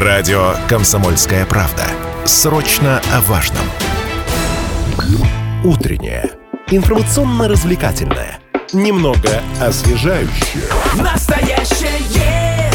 Радио «Комсомольская правда». Срочно о важном. Утреннее. Информационно-развлекательное. Немного освежающее. Настоящее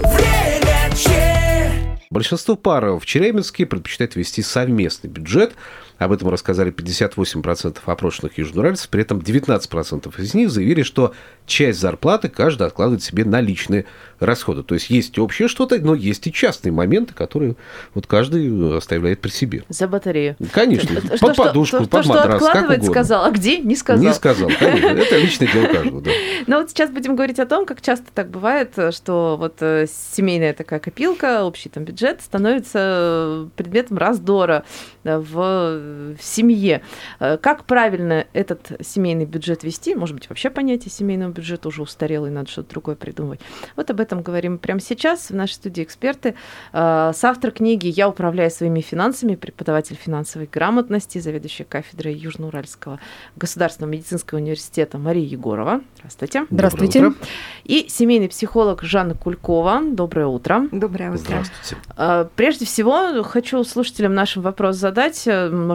время че. Большинство пар в Челябинске предпочитает вести совместный бюджет. Об этом рассказали 58% опрошенных южноральцев. При этом 19% из них заявили, что часть зарплаты каждый откладывает себе на личные расходы. То есть есть общее что-то, но есть и частные моменты, которые вот каждый оставляет при себе. За батарею. Конечно, То, под что- подушку, то, под что матрас, как откладывать угодно. сказал, а где не сказал. Не сказал, конечно. Это личное дело каждого, да. Но вот сейчас будем говорить о том, как часто так бывает, что вот э, семейная такая копилка, общий там бюджет становится э, предметом раздора э, в, в семье. Э, Как правильно этот семейный бюджет вести? Может быть, вообще понятие семейного бюджета уже устарело, и надо что-то другое придумывать. Вот об этом говорим прямо сейчас. В нашей студии эксперты. Э, Соавтор книги «Я управляю своими финансами», преподаватель финансовой грамотности, заведующая кафедрой Южноуральского государственного медицинского университета Мария Егорова. Здравствуйте. Здравствуйте. И семейный психолог Жанна Кулькова. Доброе утро. Доброе утро. Здравствуйте. А, Прежде всего, хочу слушателям нашим вопрос задать.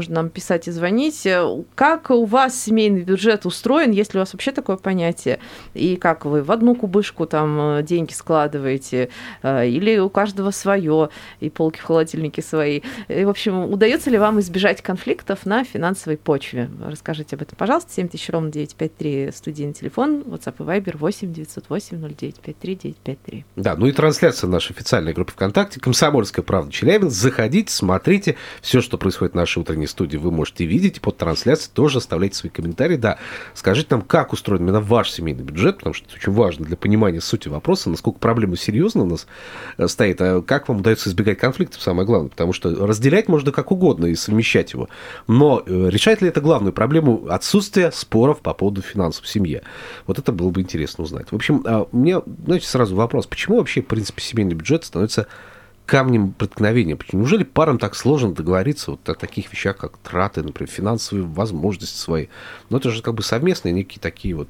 Можно нам писать и звонить. Э, Как у вас семейный бюджет устроен, если у вас вообще такое понятие? И как вы в одну кубышку там э, деньги складываете? Э, Или у каждого свое, и полки в холодильнике свои? И, в общем, удается ли вам избежать конфликтов на финансовой почве? Расскажите об этом, пожалуйста. 7000 ровно 953 студийный телефон, WhatsApp и Viber 8 908 0953 953. Да, ну и трансляция нашей официальной группы ВКонтакте «Комсомольская правда Челябинск». Заходите, смотрите. Все, что происходит в нашей утренней студии, вы можете видеть. Под трансляцией тоже оставляйте свои комментарии. Да, скажите нам, как устроен именно ваш семейный бюджет, потому что это очень важно для понимания сути вопроса, насколько проблема серьезно у нас э, стоит, а как вам удается избегать конфликтов, самое главное. Потому что разделять можно как угодно и совмещать его. Но э, решает ли это главную проблему отсутствия споров по поводу финансов в семье? Вот это было бы интересно узнать. В общем, а, у меня, знаете, сразу вопрос. Почему вообще, в принципе, семейный бюджет становится камнем преткновения? Почему- Неужели парам так сложно договориться вот о таких вещах, как траты, например, финансовые возможности свои? Ну, это же как бы совместные некие такие вот...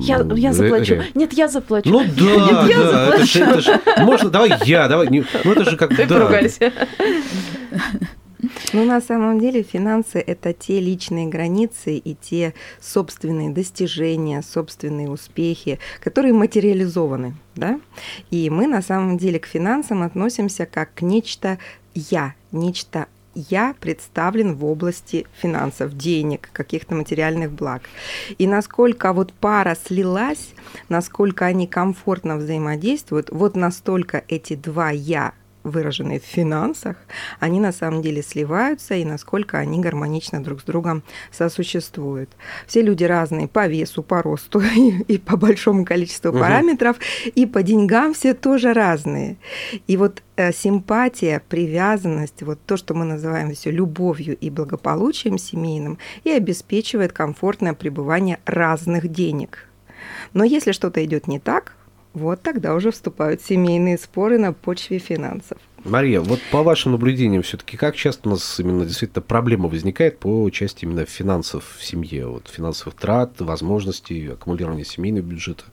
Я, м, я заплачу. ре- Нет, я заплачу. Ну да, Нет, я да, это же, это же- можно, давай я, давай, не- ну это же как бы, да. поругались. Ну, на самом деле, финансы – это те личные границы и те собственные достижения, собственные успехи, которые материализованы, да? И мы, на самом деле, к финансам относимся как к нечто «я», нечто я представлен в области финансов, денег, каких-то материальных благ. И насколько вот пара слилась, насколько они комфортно взаимодействуют, вот настолько эти два «я» выраженные в финансах, они на самом деле сливаются и насколько они гармонично друг с другом сосуществуют. Все люди разные по весу, по росту и, и по большому количеству Мгм. параметров, и по деньгам все тоже разные. И вот э, симпатия, привязанность, вот то, что мы называем все любовью и благополучием семейным, и обеспечивает комфортное пребывание разных денег. Но если что-то идет не так, вот тогда уже вступают семейные споры на почве финансов. Мария, вот по вашим наблюдениям все-таки, как часто у нас именно действительно проблема возникает по части именно финансов в семье, вот финансовых трат, возможностей, аккумулирования семейного бюджета?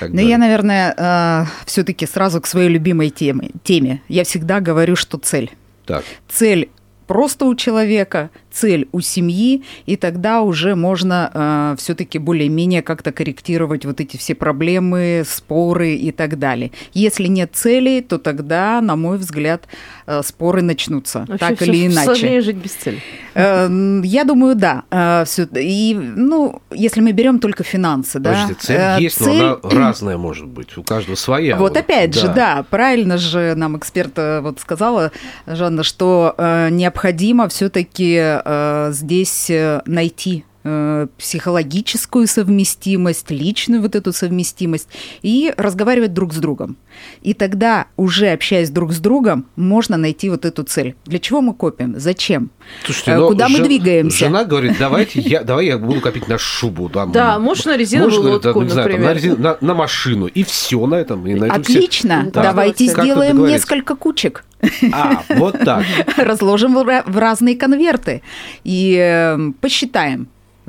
Ну, я, наверное, все-таки сразу к своей любимой теме. теме. Я всегда говорю, что цель. Так, Цель просто у человека, цель у семьи, и тогда уже можно все-таки более-менее как-то корректировать вот эти все проблемы, споры и так далее. Если нет целей, то тогда, на мой взгляд, э, споры начнутся, Вообще так или иначе. Сложнее жить без цели. Э, Я думаю, да. Э, всё- И, ну, если мы берем только финансы, да. подождите, цель э, есть, цель- но она разная может быть, у каждого своя. Вот опять же, да, правильно же нам эксперт э, вот сказала, Жанна, что э, необходимо все-таки здесь э, найти э, психологическую совместимость, личную вот эту совместимость и разговаривать друг с другом. И тогда, уже общаясь друг с другом, можно найти вот эту цель. Для чего мы копим? Зачем? Слушайте, Э, но Куда мы жен- двигаемся? Жена говорит, давайте я, давай я буду копить на шубу. Там, Да, муж на резиновую лодку, не знаю, там, например. на, резин- на- на машину. И все на этом. И на этом все- Отлично, Да. давайте Как-то сделаем несколько кучек. А, вот так. разложим в ра- в разные конверты и э, посчитаем,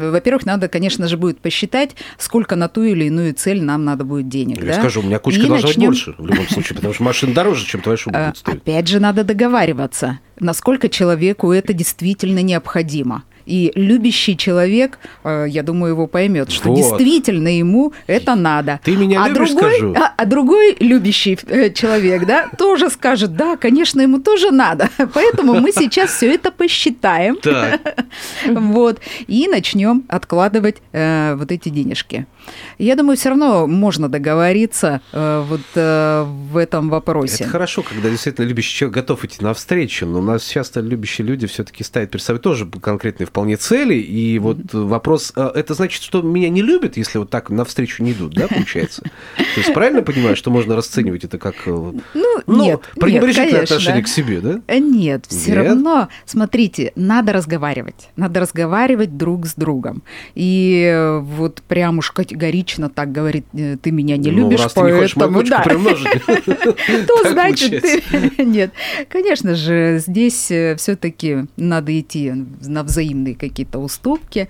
Во-первых, надо, конечно же, будет посчитать, сколько на ту или иную цель нам надо будет денег. Я да? скажу, у меня кучка И должна быть начнем- больше в любом случае, потому что машина дороже, чем твоя шуба А, будет стоить. Опять же, надо договариваться, насколько человеку это действительно необходимо. И любящий человек, э, я думаю, его поймет, что Вот. действительно ему это надо. Ты меня а любишь, другой, скажу? А, а другой любящий э, человек, да, тоже скажет, да, конечно, ему тоже надо. Поэтому мы сейчас все это посчитаем. Вот. И начнем откладывать э, вот эти денежки. Я думаю, все равно можно договориться вот в этом вопросе. это хорошо, когда действительно любящий человек готов идти навстречу, но у нас часто любящие люди все-таки ставят перед собой тоже конкретные вполне цели, и вот вопрос, а это значит, что меня не любят, если вот так навстречу не идут, да, получается? То есть правильно понимаю, что можно расценивать это как э, Ну, ну, нет, пренебрежительное нет, отношение к себе, да? Э, Нет, все Нет? равно, смотрите, надо разговаривать. Надо разговаривать друг с другом. И э, вот прям уж категорично так говорит, ты меня не Ну, любишь, раз ты не хочешь поэтому да. То значит ты... Нет, конечно же, здесь все-таки надо идти на взаимные какие-то уступки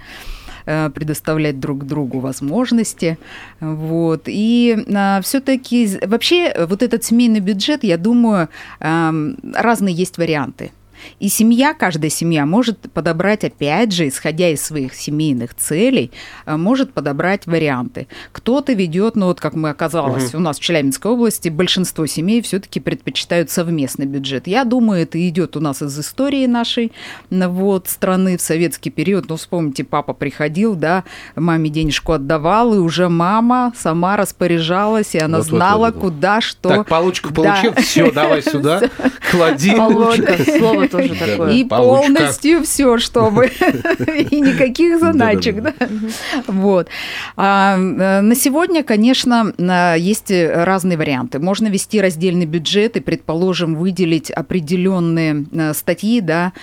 э, предоставлять друг другу возможности. Вот. И все-таки вообще э, вот этот семейный бюджет, я думаю, эм, разные есть варианты. И семья, каждая семья может подобрать, опять же, исходя из своих семейных целей, э, может подобрать варианты. Кто-то ведет, ну вот как мы оказалось, у нас в Челябинской области большинство семей все-таки предпочитают совместный бюджет. Я думаю, это идет у нас из истории нашей вот, страны в советский период. Ну, вспомните, папа приходил, да, маме денежку отдавал, и уже мама сама распоряжалась, и она Вот, вот, знала, вот, вот. куда, что... Так, получку Да. получил, все, давай сюда, клади. Слово тоже такое. И полностью все, чтобы и никаких заначек, да. Вот. А, э, на сегодня, конечно, э, есть разные варианты. Можно вести раздельный бюджет и, предположим, выделить определенные э, статьи, да,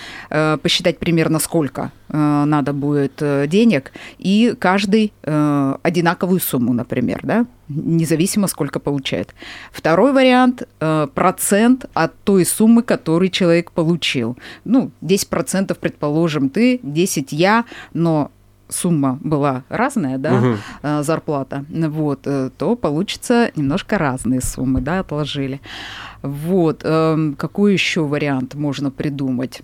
посчитать примерно сколько надо будет э, денег, и каждый э, одинаковую сумму, например, да, независимо сколько получает. Второй вариант э, процент от той суммы, которую человек получил. Ну, 10% предположим ты, 10 я, но сумма была разная, да, э, зарплата, вот, э, то получится немножко разные суммы, да, отложили. Вот, эм, какой еще вариант можно придумать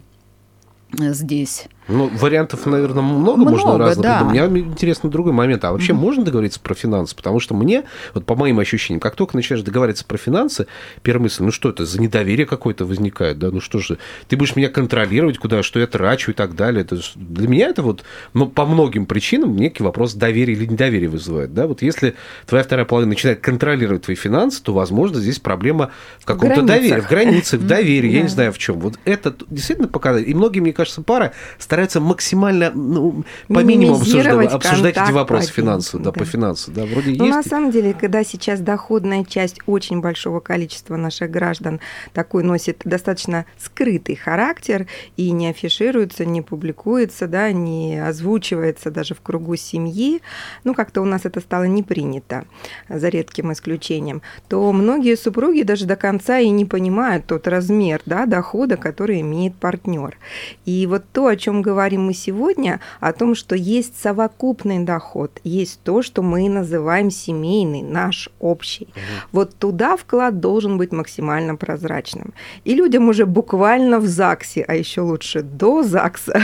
э, здесь? Ну, вариантов, наверное, много, можно Много, разных. да. Мне интересно другой момент. А вообще можно договориться про финансы? Потому что мне, вот по моим ощущениям, как только начинаешь договариваться про финансы, первая мысль, ну что это, за недоверие какое-то возникает, да? Ну что же, ты будешь меня контролировать, куда, что я трачу и так далее. Это для меня это вот, ну, по многим причинам некий вопрос доверия или недоверия вызывает, да? Вот если твоя вторая половина начинает контролировать твои финансы, то, возможно, здесь проблема в каком-то доверии, в границах, в доверии, я не знаю в чем. Вот это действительно показывает. И многие, мне кажется, пары стараются максимально, ну, по минимуму обсуждать, эти вопросы по финансов, да, деньгам, по да. финансам, да, вроде Ну, на есть. самом деле, когда сейчас доходная часть очень большого количества наших граждан такой носит достаточно скрытый характер и не афишируется, не публикуется, да, не озвучивается даже в кругу семьи, ну, как-то у нас это стало не принято, за редким исключением, то многие супруги даже до конца и не понимают тот размер да, дохода, который имеет партнер. И вот то, о чем говорим мы сегодня, о том, что есть совокупный доход, есть то, что мы называем семейный, наш общий. Вот туда вклад должен быть максимально прозрачным. И людям уже буквально в ЗАГСе, а еще лучше до ЗАГСа,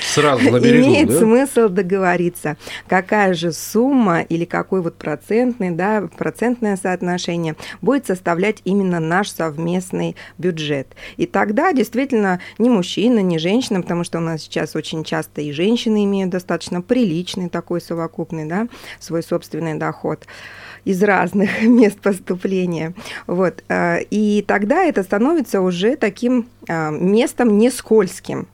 Сразу на берегу, имеет да? смысл договориться, какая же сумма или какой вот процентный, да, процентное соотношение будет составлять именно наш совместный бюджет. И тогда действительно ни мужчина, ни женщина, потому что у нас сейчас очень часто и женщины имеют достаточно приличный такой совокупный, да, свой собственный доход из разных мест поступления. Вот. э, И тогда это становится уже таким э, местом не скользким.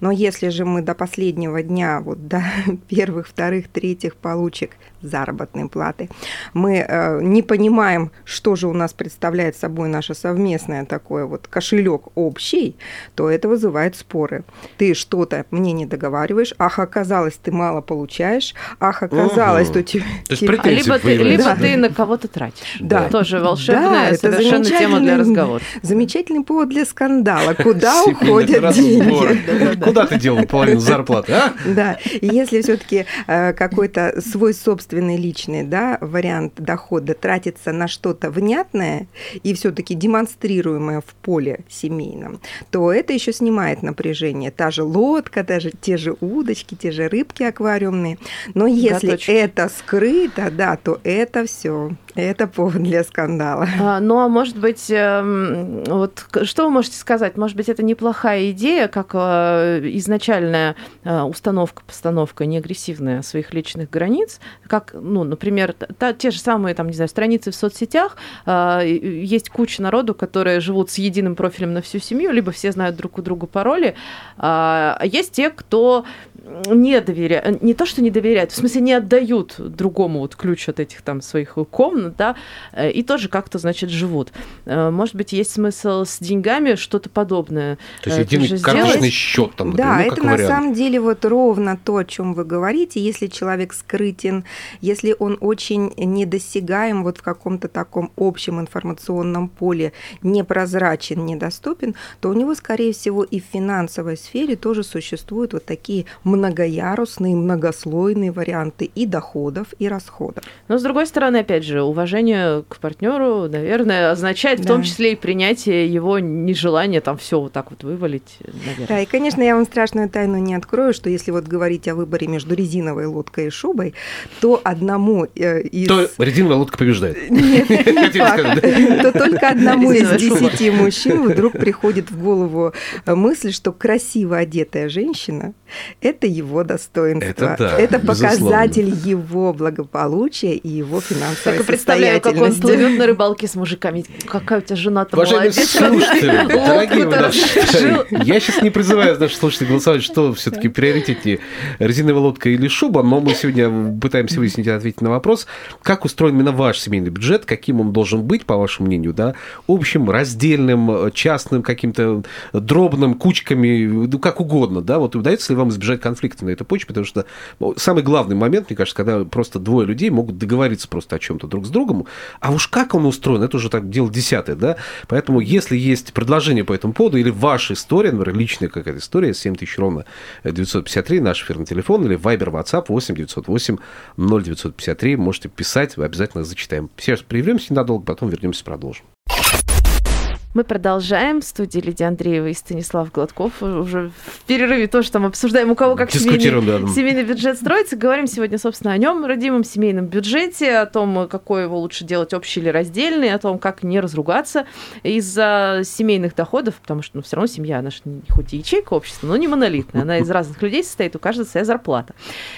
Но если же мы до последнего дня, вот до первых, вторых, третьих получек заработной платы, мы э, не понимаем, что же у нас представляет собой наше совместное такое вот кошелек общий, то это вызывает споры. Ты что-то мне не договариваешь, ах, оказалось, ты мало получаешь, ах, оказалось, Мгм. то тебе... То есть Либо ты, либо Да. ты на кого-то тратишь. Да. Тоже волшебная, Да, это совершенно тема для разговора. Замечательный повод для скандала. Куда уходят деньги? Куда ты делал половину зарплаты, а? Да, и если все-таки какой-то свой собственный личный да, вариант дохода тратится на что-то внятное и все-таки демонстрируемое в поле семейном, то это еще снимает напряжение. Та же лодка, даже те же удочки, те же рыбки аквариумные. Но если точки. это скрыто, да, то это все, это повод для скандала. А, Ну, а может быть, эм, вот что вы можете сказать? Может быть, это неплохая идея, как э, изначальная э, установка, постановка неагрессивная своих личных границ, как, ну, например, та- те же самые, там, не знаю, страницы в соцсетях, э, есть куча народу, которые живут с единым профилем на всю семью, либо все знают друг у друга пароли, а есть те, кто не доверяют, не то, что не доверяют, в смысле не отдают другому вот ключ от этих там своих комнат, да, э, и тоже как-то, значит, живут. Э, Может быть, есть смысл с деньгами что-то подобное. То есть э, единый тоже карточный счет там, например, Да, ну, это как на вариант. самом деле вот ровно то, о чем вы говорите. Если человек скрытен, если он очень недосягаем вот в каком-то таком общем информационном поле, непрозрачен, недоступен, то у него, скорее всего, и в финансовой сфере тоже существуют вот такие многоярусные, многослойные варианты и доходов, и расходов. Но, с другой стороны, опять же, уважение к партнеру, наверное, означает в Да. том числе и принятие его нежелания там все вот так вот вывалить, наверное. Да, и, конечно, я вам страшную тайну не открою, что если вот говорить о выборе между резиновой лодкой и шубой, то одному э, из... То резиновая лодка побеждает. Нет, не факт. То только одному из десяти мужчин вдруг приходит в голову э, мысль, что красиво одетая женщина – это его достоинство. Это да, Это безусловно. показатель его благополучия и его финансовой Так и представляю, как он плывет на рыбалке с мужиками. Какая у тебя жена-то Уважаемые молодец. слушатели, дорогие вы наши, я сейчас не призываю наших слушателей голосовать, что все-таки приоритете резиновая лодка или шуба, но мы сегодня пытаемся выяснить и ответить на вопрос, как устроен именно ваш семейный бюджет, каким он должен быть, по вашему мнению, да, общим, раздельным, частным, каким-то дробным, кучками, ну, как угодно, да, вот удается ли вам избежать конфликта на этой почве, потому что ну, самый главный момент, мне кажется, когда просто двое людей могут договориться просто о чем-то друг с другом, а уж как он устроен, это уже так дело десятое, да, поэтому если есть предложение по этому поводу или ваша история, например, личная какая-то история, 7000 ровно 953, наш эфирный телефон, или Viber, WhatsApp 8 908 0953, можете писать, обязательно зачитаем. Сейчас прервемся ненадолго, потом вернемся, продолжим. Мы продолжаем. В студии Лидия Андреева и Станислав Гладков. Уже в перерыве тоже там обсуждаем, у кого как семейный, да. семейный бюджет строится. Говорим сегодня, собственно, о нем, родимом семейном бюджете, о том, какой его лучше делать, общий или раздельный, о том, как не разругаться из-за семейных доходов, потому что ну, все равно семья, она же не- хоть и ячейка общества, но не монолитная. Она из разных людей состоит, у каждого своя зарплата.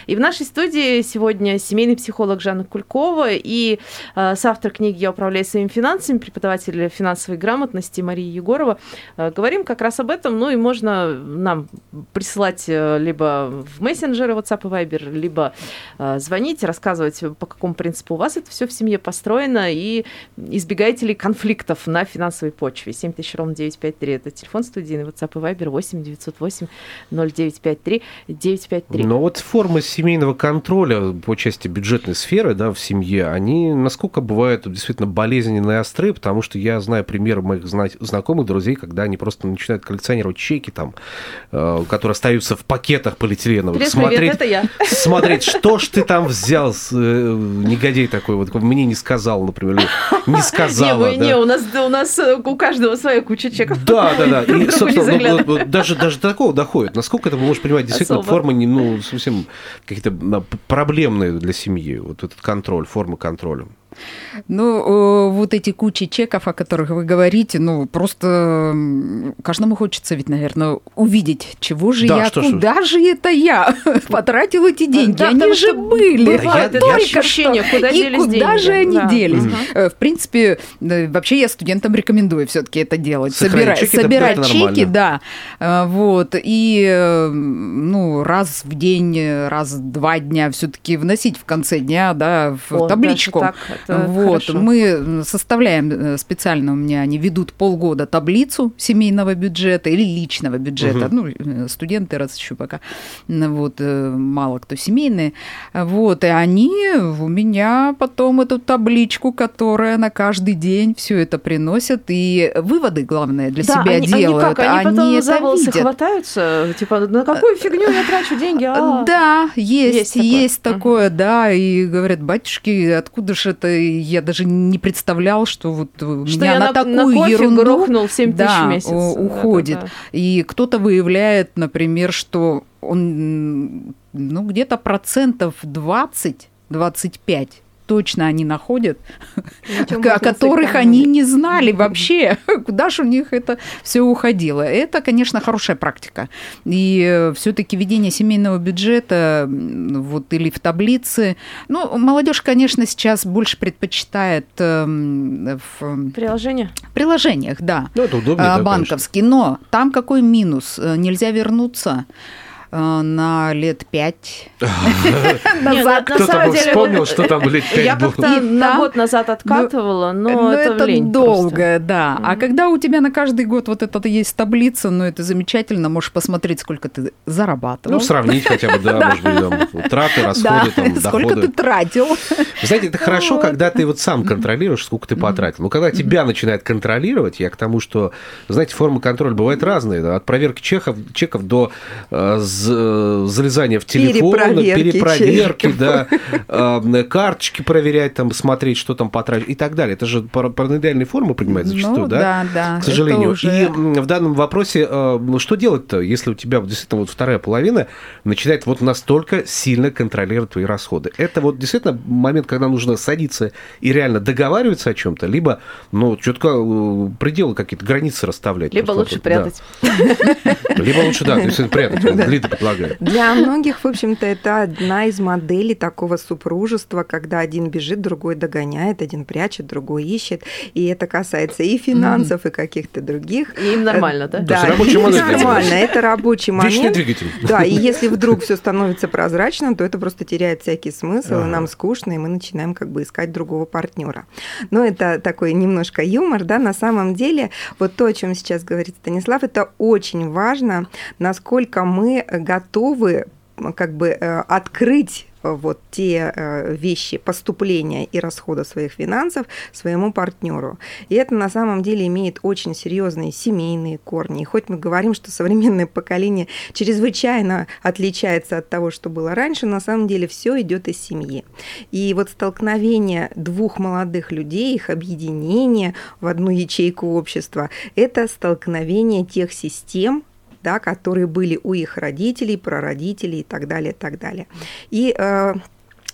И в нашей студии сегодня семейный психолог Жанна Кулькова и э, соавтор книги «Я управляю своими финансами», преподаватель финансовой грамотности Мария Егорова. Э, Говорим как раз об этом, ну и можно нам присылать э, либо в мессенджеры WhatsApp и Viber, либо э, звонить, рассказывать, по какому принципу у вас это все в семье построено, и избегаете ли конфликтов на финансовой почве. 7000 ровно 953 это телефон студийный, WhatsApp и Viber 8 908 0953 953. Но вот формы семейного контроля по части бюджетной сферы да, в семье, они насколько бывают действительно болезненные и острые, потому что я знаю примеры моих зна- знакомых, друзей, когда они просто начинают коллекционировать чеки, там, э, которые остаются в пакетах полиэтиленовых. Привет, смотреть, привет, это я. смотреть, что ж ты там взял, э, негодяй такой, вот мне не сказал, например, или не сказала. не, да. не, у нас, у нас э, у каждого своя куча чеков. Да, да, да. И, собственно, ну, вот- даже, даже до такого доходит. Насколько это можешь понимать действительно Особо. формы, не, ну, совсем какие-то проблемные для семьи, вот этот контроль, форма контроля. Ну, э, вот эти кучи чеков, о которых вы говорите, ну, просто каждому хочется ведь, наверное, увидеть, чего же Да, я, что куда же это я потратил эти деньги, Да, они же что были. это только ощущение, что. куда И куда деньги. же они Да. делись? Э, В принципе, э, вообще я студентам рекомендую все-таки это делать. Сохранить Собирать, чеки, собирать это чеки, да. Вот. И ну, раз в день, раз в два дня все-таки вносить в конце дня, да, в О, даже табличку. так, вот. хорошо. Мы составляем э, специально, у меня они ведут полгода таблицу семейного бюджета или личного бюджета. Ну, э, студенты раз еще пока вот, э, мало кто семейные. Вот. И они у меня потом эту табличку, которая на каждый день все это приносят. И выводы, главное, для Да, себя они, делают. Они как? Они, потом это за волосы видят. хватаются? Типа, на какую фигню я трачу деньги? А, Да, есть, Есть такое. есть такое, да. И говорят, батюшки, откуда же это? Я даже не представлял, что вот у Что меня на, на, такую на кофе ерунду грохнул 7 тысяч да, в месяц. у- Да, да, уходит. да. И кто-то выявляет, например, что он ну, где-то процентов 20-25 точно они находят, о которых они не знали вообще, куда же у них это все уходило. Это, конечно, хорошая практика. И все-таки ведение семейного бюджета вот, или в таблице. Ну, молодежь, конечно, сейчас больше предпочитает эм, в Приложение? приложениях, да, Ну, это удобнее, а, да, банковский. Но там какой минус? Э, Нельзя вернуться э, на лет пять Нет, назад. на Кто самом там деле, вспомнил, что там лет пять Я как-то на год назад откатывала, но Ну, это, долго, да. А когда у тебя на каждый год вот это есть таблица, ну это замечательно, можешь посмотреть, сколько ты зарабатывал. Ну, сравнить хотя бы, да, может быть, траты, расходы, там, сколько доходы. ты тратил. Знаете, это хорошо, когда ты вот сам контролируешь, сколько ты потратил. Но когда тебя начинает контролировать, я к тому, что, знаете, формы контроля бывают разные. да, От проверки чеков, чеков до э, э, залезания в телефон, Перепроверки перепроверки, да, э, карточки проверять, там, смотреть, что там потрачено и так далее. Это же пар- параноидальные формы принимают зачастую, Ну, да? да, да, К сожалению. уже- И в данном вопросе, э, ну, что делать-то, если у тебя вот действительно вот вторая половина начинает вот настолько сильно контролировать твои расходы? Это вот действительно момент, когда нужно садиться и реально договариваться о чем-то, либо, ну, четко э, пределы какие-то, границы расставлять. Либо лучше вот, прятать. Либо лучше, да, действительно прятать. Предлагает. Для многих, в общем-то, это одна из моделей такого супружества, когда один бежит, другой догоняет, один прячет, другой ищет. И это касается и финансов, и каких-то других. И им нормально, да? Есть Да, модель нормально. Это рабочий Вечный момент. двигатель. Да, и если вдруг все становится прозрачным, то это просто теряет всякий смысл, и нам скучно, и мы начинаем как бы искать другого партнера. Но это такой немножко юмор, да, на самом деле, вот то, о чем сейчас говорит Станислав, это очень важно, насколько мы готовы как бы э, открыть э, вот те э, вещи поступления и расхода своих финансов своему партнеру. И это на самом деле имеет очень серьезные семейные корни. И хоть мы говорим, что современное поколение чрезвычайно отличается от того, что было раньше, на самом деле все идет из семьи. И вот столкновение двух молодых людей, их объединение в одну ячейку общества, это столкновение тех систем, да, которые были у их родителей, прародителей и так далее, и так далее. И э,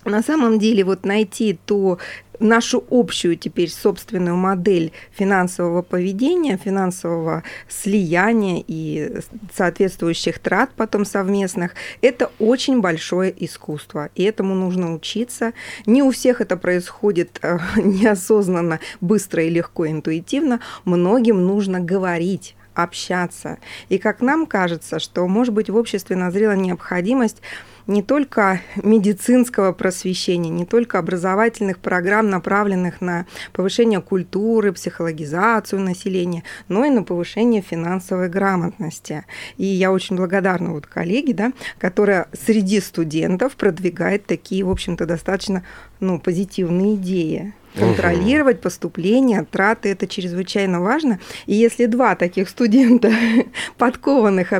на самом деле вот найти ту нашу общую теперь собственную модель финансового поведения, финансового слияния и соответствующих трат потом совместных, это очень большое искусство, и этому нужно учиться. Не у всех это происходит э, неосознанно, быстро и легко, интуитивно. Многим нужно говорить общаться. И как нам кажется, что, может быть, в обществе назрела необходимость не только медицинского просвещения, не только образовательных программ, направленных на повышение культуры, психологизацию населения, но и на повышение финансовой грамотности. И я очень благодарна вот коллеге, да, которая среди студентов продвигает такие, в общем-то, достаточно ну, позитивные идеи. Контролировать поступления, траты – это чрезвычайно важно. И если два таких студента подкованных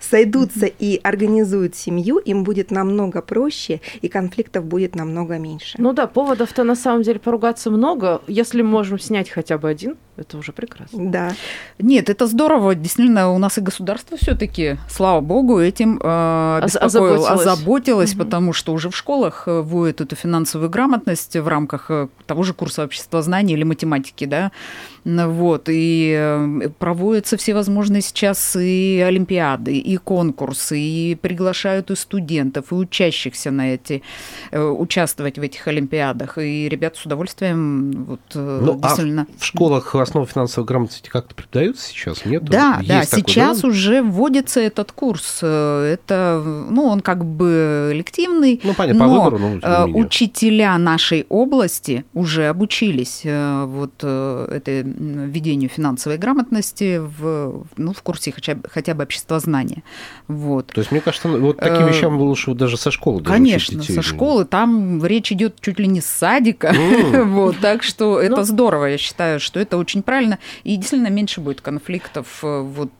сойдутся и организуют семью, им будет намного проще, и конфликтов будет намного меньше. Ну да, поводов-то на самом деле поругаться много. Если можем снять хотя бы один, это уже прекрасно. Да. Нет, это здорово. Действительно, у нас и государство все-таки, слава богу, этим э, беспокоило- озаботилось. озаботилось, Мгм. потому что уже в школах э, вводят эту финансовую грамотность в рамках э, э, того же курса обществознания или математики, да, вот, и э, проводятся всевозможные сейчас и олимпиады, и конкурсы, и приглашают и студентов, и учащихся на эти, э, участвовать в этих олимпиадах, и ребята с удовольствием вот э, Ну, а действительно... в школах основы финансовой грамотности как-то преподаются сейчас? Нет? Да, да, Есть такое, сейчас да? уже вводится этот курс. Это, ну, он как бы элективный, Ну, понятно, по но выбору, но учителя нашей области уже обучились э, вот э, этой введению финансовой грамотности в, ну, в курсе хотя хотя бы обществознания. Вот. То есть, мне кажется, ну, вот таким Э, вещам лучше даже со школы Конечно, детей. со школы там речь идет чуть ли не с садика, М. вот, так что это Ну. здорово, я считаю, что это очень правильно, и действительно меньше будет конфликтов вот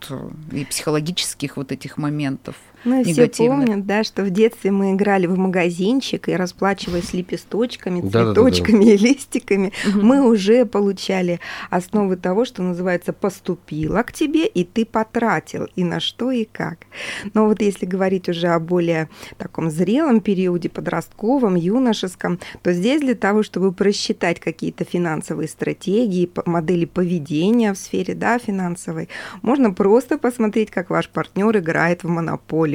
и психологических вот этих моментов. Ну, все помнят, да, что в детстве мы играли в магазинчик и расплачиваясь лепесточками, цветочками и листиками, мы уже получали основы того, что называется «поступило к тебе, и ты потратил, и на что, и как». Но вот если говорить уже о более таком зрелом периоде, подростковом, юношеском, то здесь для того, чтобы просчитать какие-то финансовые стратегии, модели поведения в сфере да, финансовой, можно просто посмотреть, как ваш партнер играет в монополию,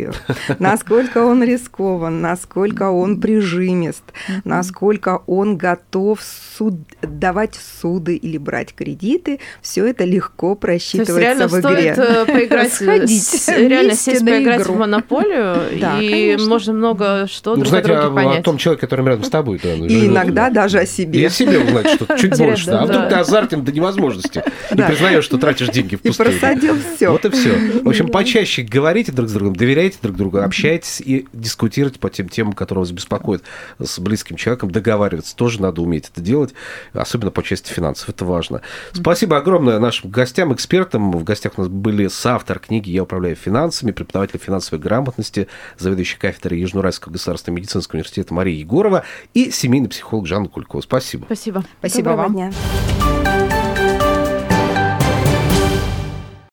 насколько он рискован, насколько он прижимист, насколько он готов суд, давать суды или брать кредиты. Все это легко То есть просчитывается в игре. стоит э, поиграть, Сходить с- реально сесть на поиграть игру. в монополию, Да, и конечно. можно много что Ну, друг о знаете, друге о, о понять. том человеке, который рядом с тобой. Да, И иногда даже о И себе. о себе узнать что-то чуть Да, больше. да. А да. вдруг ты азартен до невозможности. И Да. признаешь, что тратишь деньги И впустую. просадил все. Вот и все. В общем, почаще говорите друг с другом, доверяйте друг другу, общайтесь и дискутируйте по тем темам, которые вас беспокоят с близким человеком. Договариваться тоже надо уметь это делать, особенно по части финансов. Это важно. Спасибо огромное нашим гостям, экспертам. В гостях у нас были соавтор книги «Я управляю финансами», преподаватель финансовой грамотности, заведующий кафедрой Южноуральского государственного медицинского университета Мария Егорова и семейный психолог Жанна Кулькова. Спасибо. Спасибо. Спасибо Доброго вам. дня.